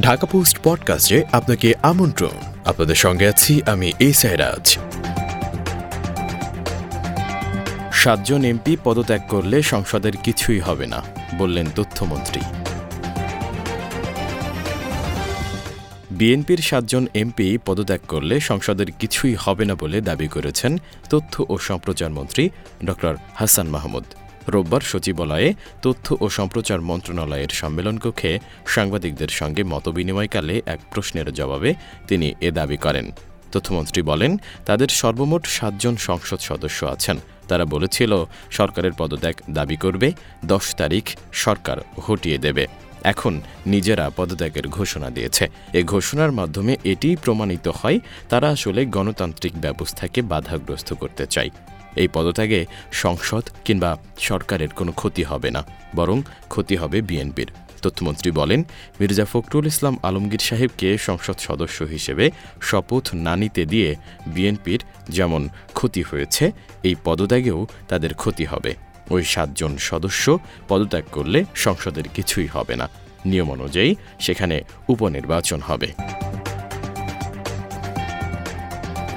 Dhaka post পডকাস্টে আপনাকে আমন্ত্রণ। আপনাদের সঙ্গে আছি আমি এই সাইরাজ। সাতজন এমপি পদত্যাগ করলে সংসদের কিছুই হবে না, বললেন তথ্যমন্ত্রী। বিএনপির সাতজন এমপি পদত্যাগ করলে সংসদের কিছুই হবে না বলে দাবি করেছেন তথ্য ও সম্প্রচার মন্ত্রী ড হাসান মাহমুদ। রোববার সচিবালয়ে তথ্য ও সম্প্রচার মন্ত্রণালয়ের সম্মেলন কক্ষে সাংবাদিকদের সঙ্গে মতবিনিময়কালে এক প্রশ্নের জবাবে তিনি এ দাবি করেন। তথ্যমন্ত্রী বলেন, তাদের সর্বমোট সাতজন সংসদ সদস্য আছেন। তারা বলেছিল, সরকারের পদত্যাগ দাবি করবে, দশ তারিখ সরকার হটিয়ে দেবে। এখন নিজেরা পদত্যাগের ঘোষণা দিয়েছে। এ ঘোষণার মাধ্যমে এটিই প্রমাণিত হয়, তারা আসলে গণতান্ত্রিক ব্যবস্থাকে বাধাগ্রস্ত করতে চায়। এই পদত্যাগে সংসদ কিংবা সরকারের কোনো ক্ষতি হবে না, বরং ক্ষতি হবে বিএনপির। তথ্যমন্ত্রী বলেন, মির্জা ফখরুল ইসলাম আলমগীর সাহেবকে সংসদ সদস্য হিসেবে শপথ না নিতে দিয়ে বিএনপির যেমন ক্ষতি হয়েছে, এই পদত্যাগেও তাদের ক্ষতি হবে। ওই সাতজন সদস্য পদত্যাগ করলে সংসদের কিছুই হবে না। নিয়ম অনুযায়ী সেখানে উপনির্বাচন হবে।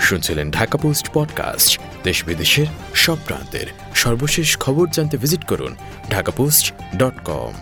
শুনছিলেন ঢাকা পোস্ট পডকাস্ট, দেশ বিদেশের সব প্রান্তের সর্বশেষ খবর জানতে ভিজিট করুন ঢাকা পোস্ট ডট কম।